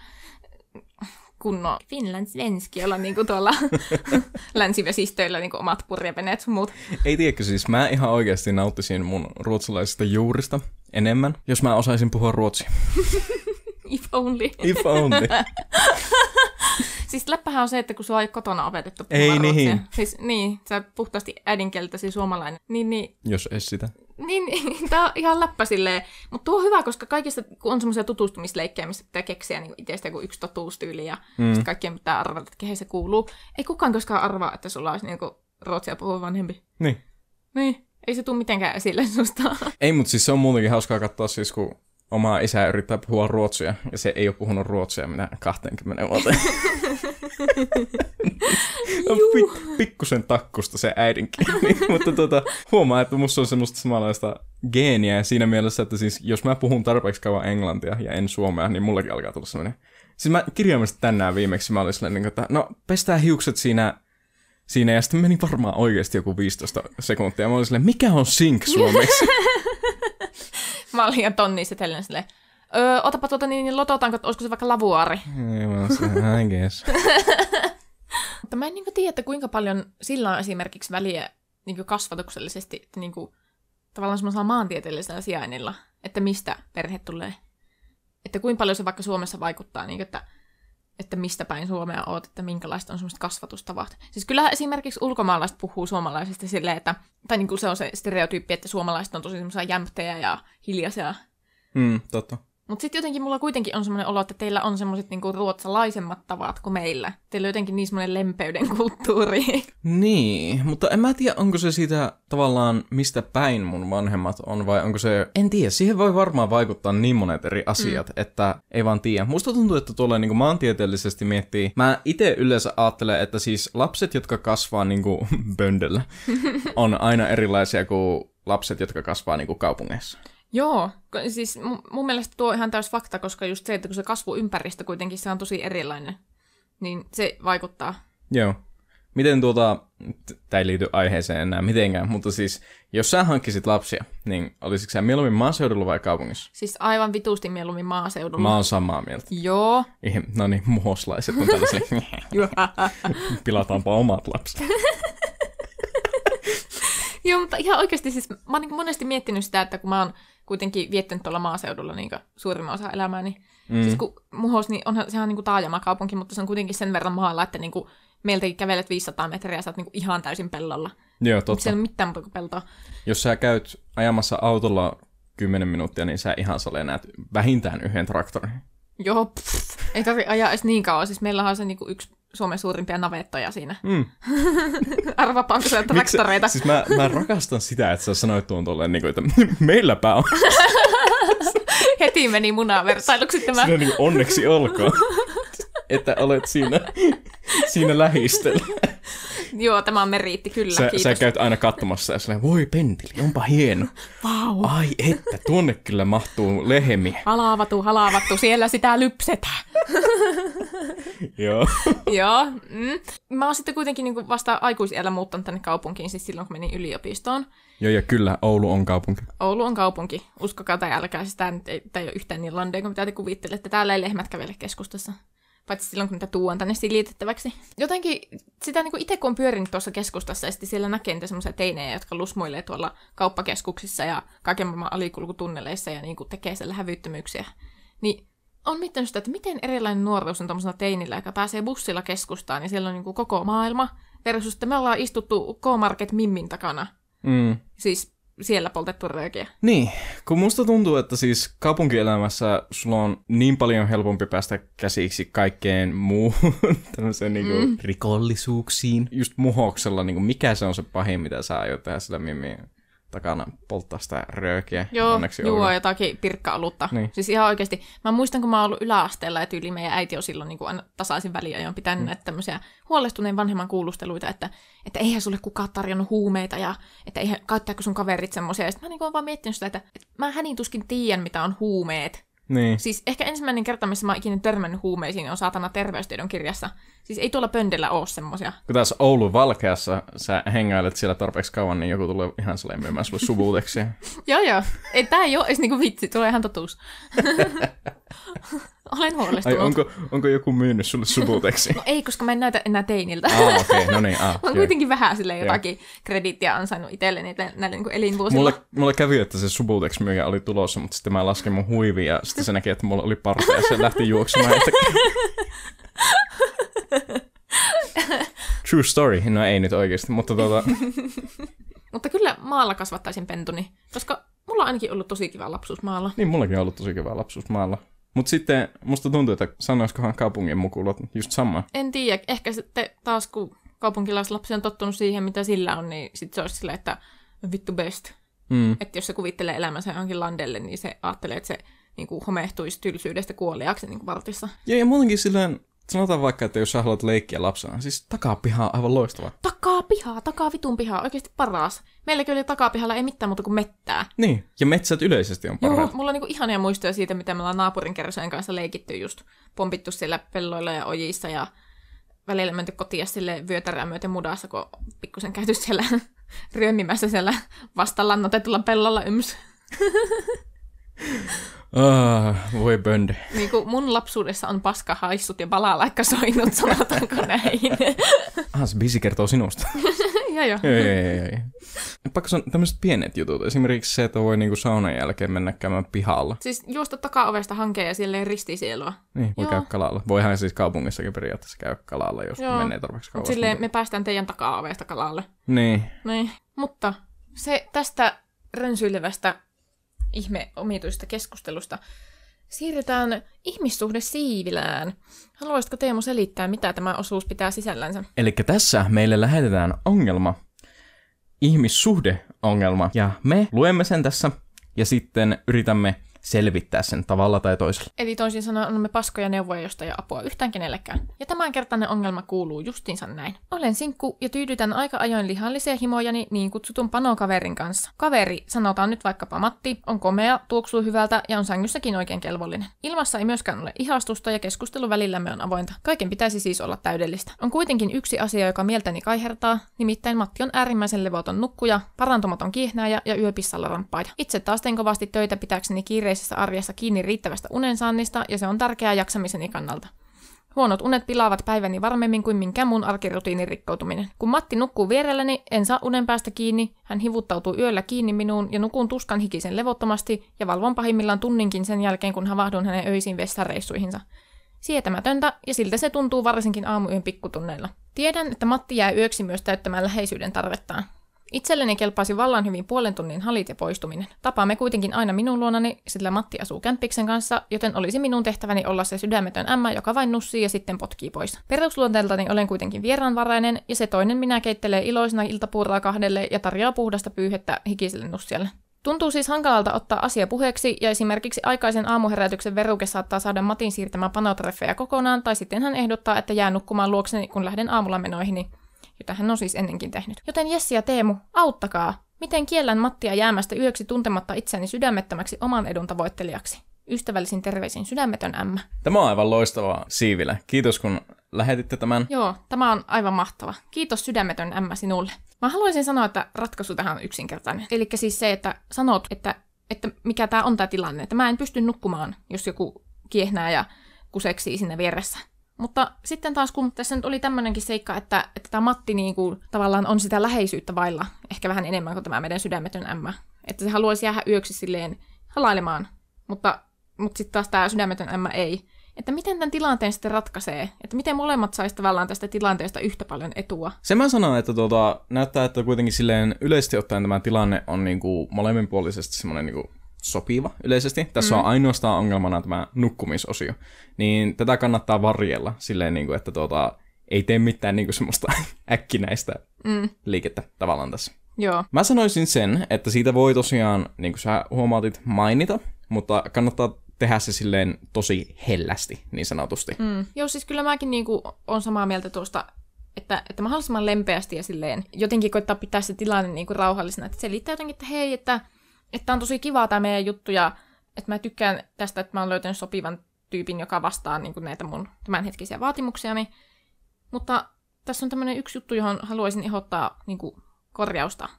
S2: kunnon Finland svenski, jolla on niin kuin tuolla [LAUGHS] länsivesistöillä niin kuin omat purjeveneet sun muut.
S1: Ei tiedäkö siis, mä ihan oikeasti nauttisin mun ruotsalaisista juurista enemmän, jos mä osaisin puhua ruotsia. [LAUGHS]
S2: If only.
S1: If only. [LAUGHS]
S2: Siis läppähän on se, että kun sua ei kotona opetettu
S1: Ei
S2: puhumaan
S1: niin.
S2: ruotsia. Siis niin, sä puhtaasti äidinkieltäsi suomalainen. Niin, niin,
S1: jos es sitä.
S2: niin, niin tää on ihan läppä silleen. Mutta tuo on hyvä, koska kaikista, kun on semmoisia tutustumisleikkejä, missä pitää keksiä niin itsestä joku yksi totuustyyli ja mm. sitten kaikkien pitää arvata, että kehen se kuuluu. Ei kukaan koskaan arvaa, että sulla olisi niinku ruotsia puhuva vanhempi.
S1: Niin.
S2: Niin, ei se tule mitenkään esille susta.
S1: Ei, mutta siis se on muutenkin hauskaa katsoa siis, kun oma isä yrittää puhua ruotsia, ja se ei ole puhunut ruotsia minä 20 vuoteen. [LAUGHS] on pik- pikkusen takkusta se äidinkieli, [LAUGHS] mutta tota, huomaa, että musta on semmoista samanlaista geeniä siinä mielessä, että siis jos mä puhun tarpeeksi kauan englantia ja en suomea, niin mullekin alkaa tulla semmoinen. Siis mä kirjaimellisesti tänään viimeksi mä olin silleen, että no pestää hiukset siinä siinä ja sitten meni varmaan oikeasti joku 15 sekuntia. Mä olin silleen, mikä on sink suomeksi? [LAUGHS]
S2: Mä olin ihan tonni setellen silleen, öö, otapa tuota niin, niin lototaanko, että olisiko se vaikka lavuaari.
S1: I guess. [LAUGHS]
S2: Mutta mä en niin tiedä, että kuinka paljon sillä on esimerkiksi väliä niin kasvatuksellisesti, että niin kuin, tavallaan semmoisella maantieteellisellä sijainnilla, että mistä perhe tulee. Että kuinka paljon se vaikka Suomessa vaikuttaa, niin kuin, että, että mistä päin Suomea oot, että minkälaista on semmoiset kasvatustavat. Siis kyllähän esimerkiksi ulkomaalaiset puhuu suomalaisista silleen, että, tai niin kuin se on se stereotyyppi, että suomalaiset on tosi semmoisia jämptejä ja hiljaisia.
S1: Mm, totta.
S2: Mutta sitten jotenkin mulla kuitenkin on semmoinen olo, että teillä on semmoiset niinku ruotsalaisemmat tavat kuin meillä. Teillä on jotenkin niin semmoinen lempeyden kulttuuri.
S1: Niin, mutta en mä tiedä, onko se siitä tavallaan mistä päin mun vanhemmat on, vai onko se... En tiedä, siihen voi varmaan vaikuttaa niin monet eri asiat, mm. että ei vaan tiedä. Musta tuntuu, että tuolla niin maantieteellisesti miettii... Mä itse yleensä ajattelen, että siis lapset, jotka kasvaa niin kuin [LAUGHS] böndellä, [LAUGHS] on aina erilaisia kuin lapset, jotka kasvaa niin kuin kaupungeissa.
S2: Joo, siis mun, mun mielestä tuo on ihan täys fakta, koska just se, että kun se kasvuympäristö kuitenkin se on tosi erilainen, niin se vaikuttaa.
S1: Joo. Miten tuota, tämä ei liity aiheeseen enää mitenkään, mutta siis jos sä hankkisit lapsia, niin olisitko sä mieluummin maaseudulla vai kaupungissa?
S2: Siis aivan vitusti mieluummin maaseudulla.
S1: Mä oon samaa mieltä.
S2: Joo.
S1: Ih, No niin, muhoslaiset on tällaisia, [LAUGHS] pilataanpa omat lapset. [LAUGHS]
S2: Joo, mutta ihan oikeasti siis mä oon niin monesti miettinyt sitä, että kun mä oon kuitenkin viettänyt tuolla maaseudulla niin suurimman osa elämääni. Mm. Siis kun Muhos, niin onhan sehän niin kuin taajamakaupunki, mutta se on kuitenkin sen verran maalla, että niin kuin meiltäkin kävelet 500 metriä ja sä oot niin ihan täysin pellolla.
S1: Joo, totta.
S2: siellä ole mitään muuta kuin peltoa?
S1: Jos sä käyt ajamassa autolla 10 minuuttia, niin sä ihan sale näet vähintään yhden traktorin.
S2: Joo, pff, ei tarvi ajaa edes niin kauan. Siis meillä on se niin kuin yksi Suomen suurimpia navettoja siinä.
S1: Mm. [LAUGHS]
S2: Arvaapa, onko
S1: Miksi-
S2: traktoreita.
S1: Siis mä, mä rakastan sitä, että sä sanoit tuon tolleen, niin kuin, että [LAUGHS] meilläpä on. [LAUGHS]
S2: Heti meni munavertailuksi tämä.
S1: Sinä niin onneksi olkoon, että olet siinä, siinä lähistöllä. [LAUGHS]
S2: Joo, tämä on meriitti, kyllä,
S1: Sä,
S2: kiitos.
S1: sä käyt aina katsomassa ja silleen, voi penteli, onpa hieno. [LAUGHS]
S2: Vau.
S1: Ai että, tuonne kyllä mahtuu lehmiä.
S2: Halaavattu, halaavattu, siellä sitä lypsetään. [LAUGHS]
S1: Joo.
S2: Joo. Mm. Mä oon sitten kuitenkin niin vasta aikuisiellä muuttanut tänne kaupunkiin, siis silloin kun menin yliopistoon.
S1: Joo, ja kyllä, Oulu on kaupunki.
S2: Oulu on kaupunki. Uskokaa tai älkää, siis nyt ei, tää ei ole yhtään niin landea kuin mitä te kuvittelette. Täällä ei lehmät kävele keskustassa. Paitsi silloin, kun niitä tuon tänne silitettäväksi. Jotenkin sitä niin itse kun on pyörinyt tuossa keskustassa ja sitten siellä näkee niitä semmoisia teinejä, jotka lusmuilee tuolla kauppakeskuksissa ja kaiken maailman alikulkutunneleissa ja niin kuin tekee siellä hävyttömyyksiä. Niin on miettinyt sitä, että miten erilainen nuoruus on tuommoisella teinillä, joka pääsee bussilla keskustaan ja siellä on niin kuin koko maailma. Versus, että me ollaan istuttu K-Market Mimmin takana.
S1: Mm.
S2: Siis siellä poltettu röökiä.
S1: Niin, kun musta tuntuu, että siis kaupunkielämässä sulla on niin paljon helpompi päästä käsiksi kaikkeen muuhun [LAUGHS] tämmöiseen niinku mm. rikollisuuksiin. Just muhoksella, niinku, mikä se on se pahin, mitä sä aiot tehdä sillä mimmin takana polttaa sitä röökiä.
S2: Joo,
S1: Onneksi
S2: juo
S1: Oulu.
S2: jotakin pirkka-olutta.
S1: Niin.
S2: Siis ihan oikeasti. Mä muistan, kun mä oon ollut yläasteella ja tyyli meidän äiti on silloin niin kuin aina tasaisin väliajoin pitänyt mm. näitä tämmöisiä huolestuneen vanhemman kuulusteluita, että, että eihän sulle kukaan tarjonnut huumeita ja että eihän, käyttääkö sun kaverit semmoisia. Ja sitten mä niin kuin oon vaan miettinyt sitä, että, että mä hänin tuskin tiedän, mitä on huumeet.
S1: Niin.
S2: Siis ehkä ensimmäinen kerta, missä mä oon ikinä törmännyt huumeisiin, on saatana terveystiedon kirjassa. Siis ei tuolla pöndellä ole semmosia.
S1: Kun taas Oulun Valkeassa sä hengailet siellä tarpeeksi kauan, niin joku tulee ihan sellainen myymään sulle subuteksia. [LAUGHS]
S2: joo, joo. Ei, tää ei ole edes niinku vitsi, tulee ihan totuus. [LAUGHS] [LAUGHS] Olen huolestunut.
S1: Ai onko, onko joku myynyt sulle subuteksi?
S2: No [LAUGHS] ei, koska mä en näytä enää teiniltä.
S1: ah, okei, okay, no niin. Ah, [LAUGHS]
S2: Mä oon kuitenkin vähän sille jotakin krediittiä ansainnut itselleni näillä, näillä niin elinvuosilla.
S1: Mulle, mulle kävi, että se subutex myyjä oli tulossa, mutta sitten mä laskin mun huivin ja sitten se näki, että mulla oli parta ja se lähti juoksemaan. Että... True story. No ei nyt oikeasti, mutta tota,
S2: Mutta kyllä maalla kasvattaisin pentuni, koska mulla on ainakin ollut tosi kiva lapsuus maalla.
S1: niin mullakin on ollut tosi hyvä lapsuus maalla. Mutta sitten musta tuntuu, että sanoisikohan kaupungin mukulat just sama.
S2: En tiedä, ehkä sitten taas kun kaupunkilaislapsi on tottunut siihen, mitä sillä on, niin sitten se olisi silleen, että vittu best.
S1: Mm.
S2: Että jos se kuvittelee elämänsä johonkin landelle, niin se ajattelee, että se niin kuin homehtuisi tylsyydestä kuoliaksi niin kuin vartissa.
S1: Ja, ja muutenkin silleen, sanotaan vaikka, että jos sä haluat leikkiä lapsena, siis takapiha on aivan loistava.
S2: Takaa pihaa, takaa vitun pihaa, oikeasti paras. Meilläkin oli takapihalla ei mitään muuta kuin mettää.
S1: Niin, ja metsät yleisesti on
S2: Joo,
S1: parhaat.
S2: mulla on niinku ihania muistoja siitä, mitä me ollaan naapurin kersojen kanssa leikitty just. Pompittu siellä pelloilla ja ojissa ja välillä menty kotiin sille vyötärää myöten mudassa, kun pikkusen käyty siellä [LAUGHS] ryömimässä siellä vasta lannotetulla pellolla yms. [LAUGHS]
S1: Ah, voi bönde.
S2: Niin kuin mun lapsuudessa on paska haissut ja balalaikka soinut, sanotaanko näin. [LAUGHS]
S1: Ah, se biisi kertoo sinusta.
S2: ja [LAUGHS] joo.
S1: ei, ei, ei. Pakko sanoa tämmöiset pienet jutut. Esimerkiksi se, että voi niinku saunan jälkeen mennä käymään pihalla.
S2: Siis juosta takaovesta hankeen ja siellä ei ristisielua.
S1: Niin, voi
S2: Joo.
S1: käydä kalalla. Voihan siis kaupungissakin periaatteessa käydä kalalla, jos
S2: Joo.
S1: menee tarpeeksi kauas.
S2: silleen me päästään teidän takaovesta kalalle.
S1: Niin.
S2: Niin, mutta se tästä rönsyilevästä ihme-omituista keskustelusta siirrytään ihmissuhde siivilään. Haluaisitko Teemu selittää, mitä tämä osuus pitää sisällänsä?
S1: Eli tässä meille lähetetään ongelma, ihmissuhdeongelma, ja me luemme sen tässä, ja sitten yritämme selvittää sen tavalla tai toisella.
S2: Eli toisin sanoen annamme paskoja neuvoja, josta ei apua yhtään kenellekään. Ja tämänkertainen ongelma kuuluu justiinsa näin. Olen sinkku ja tyydytän aika ajoin lihallisia himojani niin kutsutun panokaverin kanssa. Kaveri, sanotaan nyt vaikkapa Matti, on komea, tuoksuu hyvältä ja on sängyssäkin oikein kelvollinen. Ilmassa ei myöskään ole ihastusta ja keskustelu välillämme on avointa. Kaiken pitäisi siis olla täydellistä. On kuitenkin yksi asia, joka mieltäni kaihertaa, nimittäin Matti on äärimmäisen levoton nukkuja, parantumaton kiehnääjä ja yöpissalla ramppaida. Itse taas teen kovasti töitä pitääkseni kiireisessä arjessa kiinni riittävästä unensaannista ja se on tärkeää jaksamiseni kannalta. Huonot unet pilaavat päiväni varmemmin kuin minkään muun arkirutiinin rikkoutuminen. Kun Matti nukkuu vierelläni, en saa unen päästä kiinni, hän hivuttautuu yöllä kiinni minuun ja nukun tuskan hikisen levottomasti ja valvon pahimmillaan tunninkin sen jälkeen, kun havahdun hänen öisiin vessareissuihinsa. Sietämätöntä, ja siltä se tuntuu varsinkin aamuyön pikkutunneilla. Tiedän, että Matti jää yöksi myös täyttämään läheisyyden tarvettaan. Itselleni kelpaasi vallan hyvin puolen tunnin halit ja poistuminen. Tapaamme kuitenkin aina minun luonani, sillä Matti asuu kämppiksen kanssa, joten olisi minun tehtäväni olla se sydämetön ämmä, joka vain nussii ja sitten potkii pois. Perusluonteeltani olen kuitenkin vieraanvarainen, ja se toinen minä keittelee iloisena iltapuuraa kahdelle ja tarjoaa puhdasta pyyhettä hikiselle nussialle. Tuntuu siis hankalalta ottaa asia puheeksi, ja esimerkiksi aikaisen aamuherätyksen veruke saattaa saada Matin siirtämään panotreffeja kokonaan, tai sitten hän ehdottaa, että jää nukkumaan luokseni, kun lähden aamulla menoihini, jota hän on siis ennenkin tehnyt. Joten Jessi ja Teemu, auttakaa! Miten kiellän Mattia jäämästä yöksi tuntematta itseäni sydämettömäksi oman edun tavoittelijaksi? Ystävällisin terveisin sydämetön ämmä.
S1: Tämä on aivan loistavaa Siivilä. Kiitos kun lähetitte tämän.
S2: Joo, tämä on aivan mahtava. Kiitos sydämetön ämmä sinulle. Mä haluaisin sanoa, että ratkaisu tähän on yksinkertainen. Eli siis se, että sanot, että, että mikä tämä on tämä tilanne. Että mä en pysty nukkumaan, jos joku kiehnää ja kuseksii sinne vieressä. Mutta sitten taas, kun tässä nyt oli tämmöinenkin seikka, että, että tämä Matti niin kuin, tavallaan on sitä läheisyyttä vailla, ehkä vähän enemmän kuin tämä meidän sydämetön ämmä. Että se haluaisi jäädä yöksi silleen halailemaan, mutta, mutta sitten taas tämä sydämetön ämmä ei. Että miten tämän tilanteen sitten ratkaisee? Että miten molemmat saisi tavallaan tästä tilanteesta yhtä paljon etua?
S1: Se mä sanon, että tuota, näyttää, että kuitenkin silleen yleisesti ottaen tämä tilanne on niinku molemminpuolisesti semmoinen niinku sopiva yleisesti. Tässä mm. on ainoastaan ongelmana tämä nukkumisosio. Niin tätä kannattaa varjella silleen, niinku, että tuota, ei tee mitään niinku semmoista [LAUGHS] äkkinäistä
S2: Mm,
S1: liikettä tavallaan tässä.
S2: joo.
S1: Mä sanoisin sen, että siitä voi tosiaan, niin kuin sä huomautit, mainita, mutta kannattaa tehdä se silleen tosi hellästi, niin sanotusti. Mm.
S2: Joo, siis kyllä mäkin niinku on samaa mieltä tuosta, että, että mahdollisimman lempeästi ja silleen jotenkin koittaa pitää se tilanne niinku rauhallisena. Että selittää jotenkin, että hei, että, että on tosi kiva tämä meidän juttu ja että mä tykkään tästä, että mä oon löytänyt sopivan tyypin, joka vastaa niin kuin näitä mun tämänhetkisiä vaatimuksiani. Mutta tässä on tämmöinen yksi juttu, johon haluaisin ehdottaa niin kuin korjausta.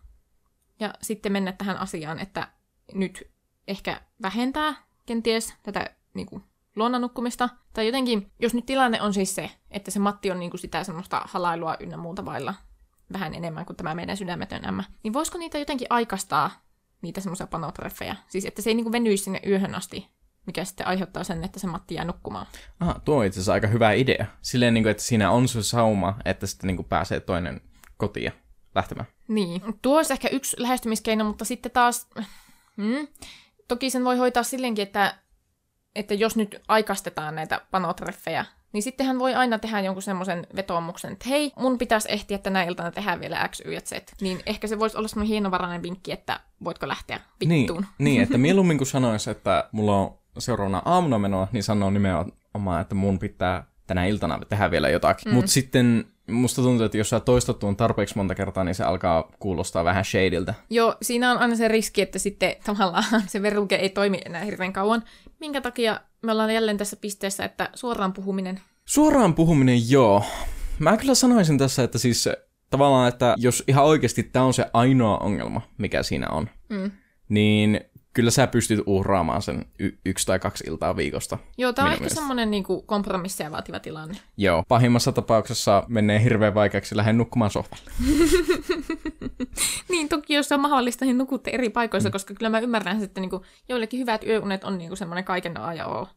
S2: Ja sitten mennä tähän asiaan, että nyt ehkä vähentää kenties tätä niin kuin, luonnanukkumista. Tai jotenkin, jos nyt tilanne on siis se, että se Matti on niin kuin sitä semmoista halailua ynnä muuta vailla vähän enemmän kuin tämä meidän sydämetön ämmä, niin voisiko niitä jotenkin aikastaa niitä semmoisia panotreffejä? Siis että se ei niin kuin venyisi sinne yöhön asti, mikä sitten aiheuttaa sen, että se Matti jää nukkumaan.
S1: Aha, tuo on itse asiassa aika hyvä idea. Silleen, niin kuin, että siinä on se sauma, että sitten niin kuin pääsee toinen kotiin lähtemään.
S2: Niin. Tuo olisi ehkä yksi lähestymiskeino, mutta sitten taas... Hmm, toki sen voi hoitaa silleenkin, että, että jos nyt aikastetaan näitä panotreffejä, niin sitten hän voi aina tehdä jonkun semmoisen vetoomuksen, että hei, mun pitäisi ehtiä tänä iltana tehdä vielä X, Y ja Z. Niin ehkä se voisi olla semmoinen hienovarainen vinkki, että voitko lähteä vittuun.
S1: Niin, niin että mieluummin kun sanoisi, että mulla on seuraavana aamuna menoa, niin sanoo nimenomaan, että mun pitää tänä iltana tehdä vielä jotakin. Mm. Mutta sitten musta tuntuu, että jos sä toistat tuon tarpeeksi monta kertaa, niin se alkaa kuulostaa vähän shadiltä.
S2: Joo, siinä on aina se riski, että sitten tavallaan [LAUGHS] se veruke ei toimi enää hirveän kauan. Minkä takia me ollaan jälleen tässä pisteessä, että suoraan puhuminen.
S1: Suoraan puhuminen, joo. Mä kyllä sanoisin tässä, että siis tavallaan, että jos ihan oikeasti tämä on se ainoa ongelma, mikä siinä on, mm. niin kyllä sä pystyt uhraamaan sen y- yksi tai kaksi iltaa viikosta.
S2: Joo, tämä on ehkä semmoinen niin kompromissia vaativa tilanne.
S1: Joo, pahimmassa tapauksessa menee hirveän vaikeaksi lähden nukkumaan sohvalle. [LAUGHS]
S2: niin, toki jos se on mahdollista, niin nukutte eri paikoissa, mm. koska kyllä mä ymmärrän, että niin kuin, joillekin hyvät yöunet on niin kuin semmoinen kaiken A ja O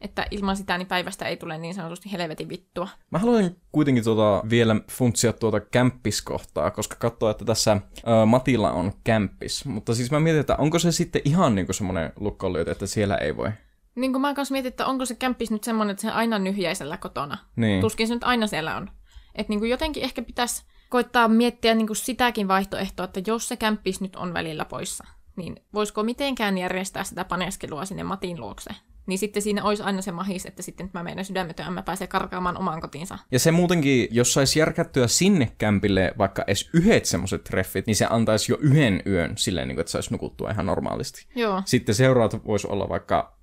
S2: että ilman sitä niin päivästä ei tule niin sanotusti helvetin vittua.
S1: Mä haluan kuitenkin tuota vielä funtsia tuota kämppiskohtaa, koska katsoo, että tässä ö, Matilla on kämppis. Mutta siis mä mietin, että onko se sitten ihan niinku semmoinen lukkolyöty, että siellä ei voi
S2: niin kuin mä kanssa mietin, että onko se kämppis nyt semmoinen, että se aina nyhjäisellä kotona. Niin. Tuskin se nyt aina siellä on. Että niin kuin jotenkin ehkä pitäisi koittaa miettiä niin kuin sitäkin vaihtoehtoa, että jos se kämppis nyt on välillä poissa, niin voisiko mitenkään järjestää sitä paneskelua sinne Matin luokse? Niin sitten siinä olisi aina se mahis, että sitten tämä meidän sydämetön ämmä pääsee karkaamaan omaan kotiinsa.
S1: Ja se muutenkin, jos saisi järkättyä sinne kämpille vaikka edes yhdet semmoiset treffit, niin se antaisi jo yhden yön silleen, niin että saisi nukuttua ihan normaalisti.
S2: Joo.
S1: Sitten seuraavat voisi olla vaikka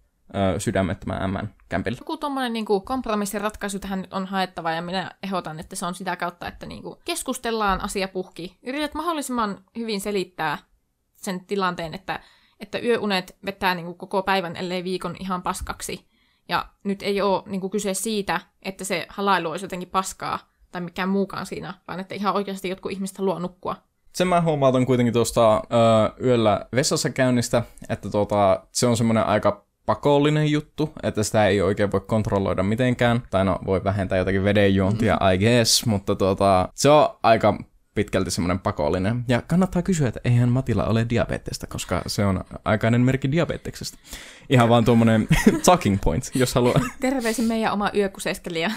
S1: sydämettömän ämmän kämpillä.
S2: Joku tuommoinen niin kompromissiratkaisu tähän nyt on haettava, ja minä ehdotan, että se on sitä kautta, että niin kuin, keskustellaan asia puhki. Yrität mahdollisimman hyvin selittää sen tilanteen, että että yöunet vetää niin kuin koko päivän, ellei viikon ihan paskaksi. Ja nyt ei ole niin kuin kyse siitä, että se halailu olisi jotenkin paskaa tai mikään muukaan siinä, vaan että ihan oikeasti jotkut ihmiset haluaa nukkua.
S1: Sen mä huomautan kuitenkin tuosta ö, yöllä vessassa käynnistä, että tuota, se on semmoinen aika pakollinen juttu, että sitä ei oikein voi kontrolloida mitenkään, tai no voi vähentää jotakin vedenjuontia, I guess, mutta tuota, se on aika pitkälti semmoinen pakollinen. Ja kannattaa kysyä, että eihän Matilla ole diabetesta, koska se on aikainen merkki diabeteksestä. Ihan vaan tuommoinen [LAUGHS] talking point, jos haluaa. [LAUGHS]
S2: Terveisin meidän oma yökuseskelija.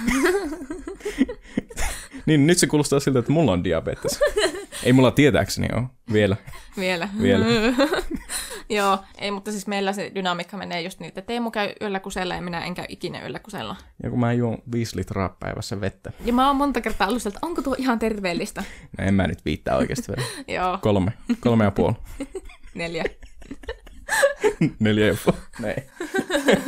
S2: [LAUGHS]
S1: niin, nyt se kuulostaa siltä, että mulla on diabetes. Ei mulla tietääkseni ole [LAUGHS] vielä.
S2: Vielä.
S1: Vielä. [LAUGHS]
S2: Joo, ei, mutta siis meillä se dynamiikka menee just niin, että Teemu käy yöllä kusella ja minä en käy ikinä yöllä kusella.
S1: Ja kun mä juon viisi litraa päivässä vettä.
S2: Ja mä oon monta kertaa ollut että onko tuo ihan terveellistä?
S1: No en mä nyt viittää oikeasti vielä. [LAUGHS]
S2: Joo.
S1: Kolme. Kolme ja puoli.
S2: Neljä. [LAUGHS]
S1: Neljä ja puoli.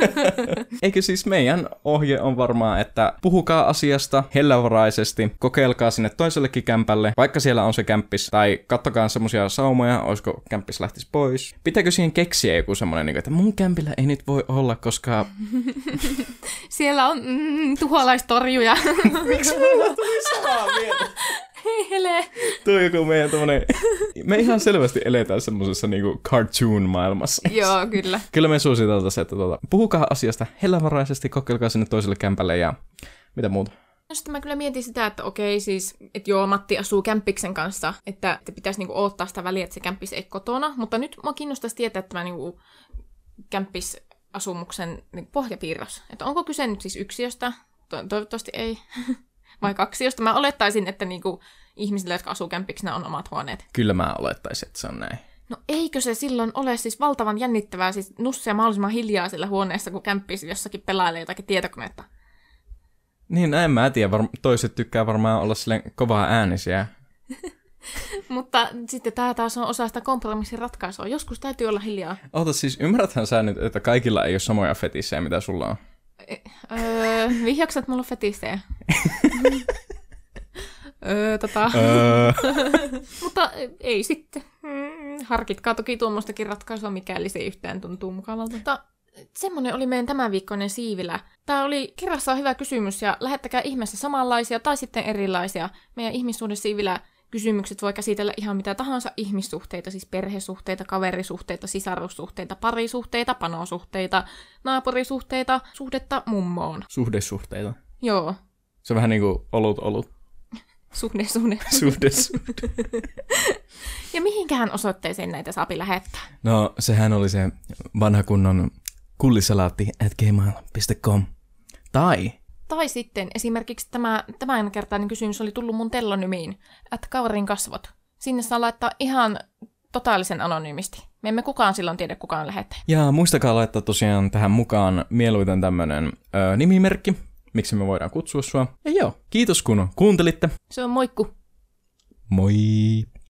S1: [LAUGHS] Eikö siis meidän ohje on varmaan, että puhukaa asiasta hellävaraisesti, kokeilkaa sinne toisellekin kämpälle, vaikka siellä on se kämppis, tai kattokaa semmosia saumoja, olisiko kämppis lähtis pois. Pitääkö siihen keksiä joku semmoinen, niin että mun kämpillä ei nyt voi olla, koska...
S2: siellä on mm, tuholaistorjuja. [LAUGHS]
S1: Miksi mulla tuli samaa mieltä?
S2: Hei hele.
S1: Tuo on joku meidän tommonen... Me ihan selvästi eletään semmoisessa niinku cartoon-maailmassa.
S2: Joo, kyllä.
S1: Kyllä me suositeltaan se, että tuota, puhukaa asiasta hellävaraisesti, kokeilkaa sinne toiselle kämpälle ja mitä muuta.
S2: No sitten mä kyllä mietin sitä, että okei siis, että joo, Matti asuu kämppiksen kanssa, että, että pitäisi niinku odottaa sitä väliä, että se kämppis ei kotona, mutta nyt mä kiinnostaisi tietää tämä niinku kämppisasumuksen niinku pohjapiirros. Että onko kyse nyt siis yksiöstä? To- toivottavasti ei. [LAUGHS] vai kaksi, josta mä olettaisin, että niinku ihmisille, jotka asuu kämpiksenä, on omat huoneet.
S1: Kyllä mä olettaisin, että se on näin.
S2: No eikö se silloin ole siis valtavan jännittävää siis nussia mahdollisimman hiljaa sillä huoneessa, kun kämppisi jossakin pelailee jotakin tietokonetta?
S1: Niin, näin mä tiedä. Var- toiset tykkää varmaan olla silleen kovaa äänisiä. [LAUGHS]
S2: Mutta sitten tämä taas on osa sitä kompromissin ratkaisua. Joskus täytyy olla hiljaa.
S1: Oota siis, ymmärräthän sä nyt, että kaikilla ei ole samoja fetissejä, mitä sulla on?
S2: Öö, vihjaksat mulla fetistejä? Öö, tota. [LAUGHS] Mutta ei sitten. Harkitkaa toki tuommoistakin ratkaisua, mikäli se yhtään tuntuu mukavalta. Mutta semmoinen oli meidän tämänviikkoinen siivilä. Tämä oli kerrassaan hyvä kysymys ja lähettäkää ihmeessä samanlaisia tai sitten erilaisia. Meidän ihmissuhdesiivilä kysymykset voi käsitellä ihan mitä tahansa ihmissuhteita, siis perhesuhteita, kaverisuhteita, sisarussuhteita, parisuhteita, panosuhteita, naapurisuhteita, suhdetta mummoon.
S1: suhdesuhteita.
S2: Joo,
S1: Se on vähän niin kuin olut olut.
S2: suhde, suhde. [LAUGHS]
S1: Suhdesuhde. [LAUGHS]
S2: Ja mihinkään osoitteeseen näitä saapi lähettää?
S1: No, sehän oli se vanha kunnon kullisalaatti at gmail.com. Tai
S2: Tai sitten esimerkiksi tämä tämänkertainen kysymys oli tullut mun tellonymiin, että kaurin kasvot. Sinne saa laittaa ihan totaalisen anonyymisti. Me emme kukaan silloin tiedä, kukaan lähettäjä.
S1: Ja muistakaa laittaa tosiaan tähän mukaan mieluiten tämmönen ö, nimimerkki, miksi me voidaan kutsua sua. Ja joo, kiitos kun kuuntelitte.
S2: Se on moikku.
S1: Moi!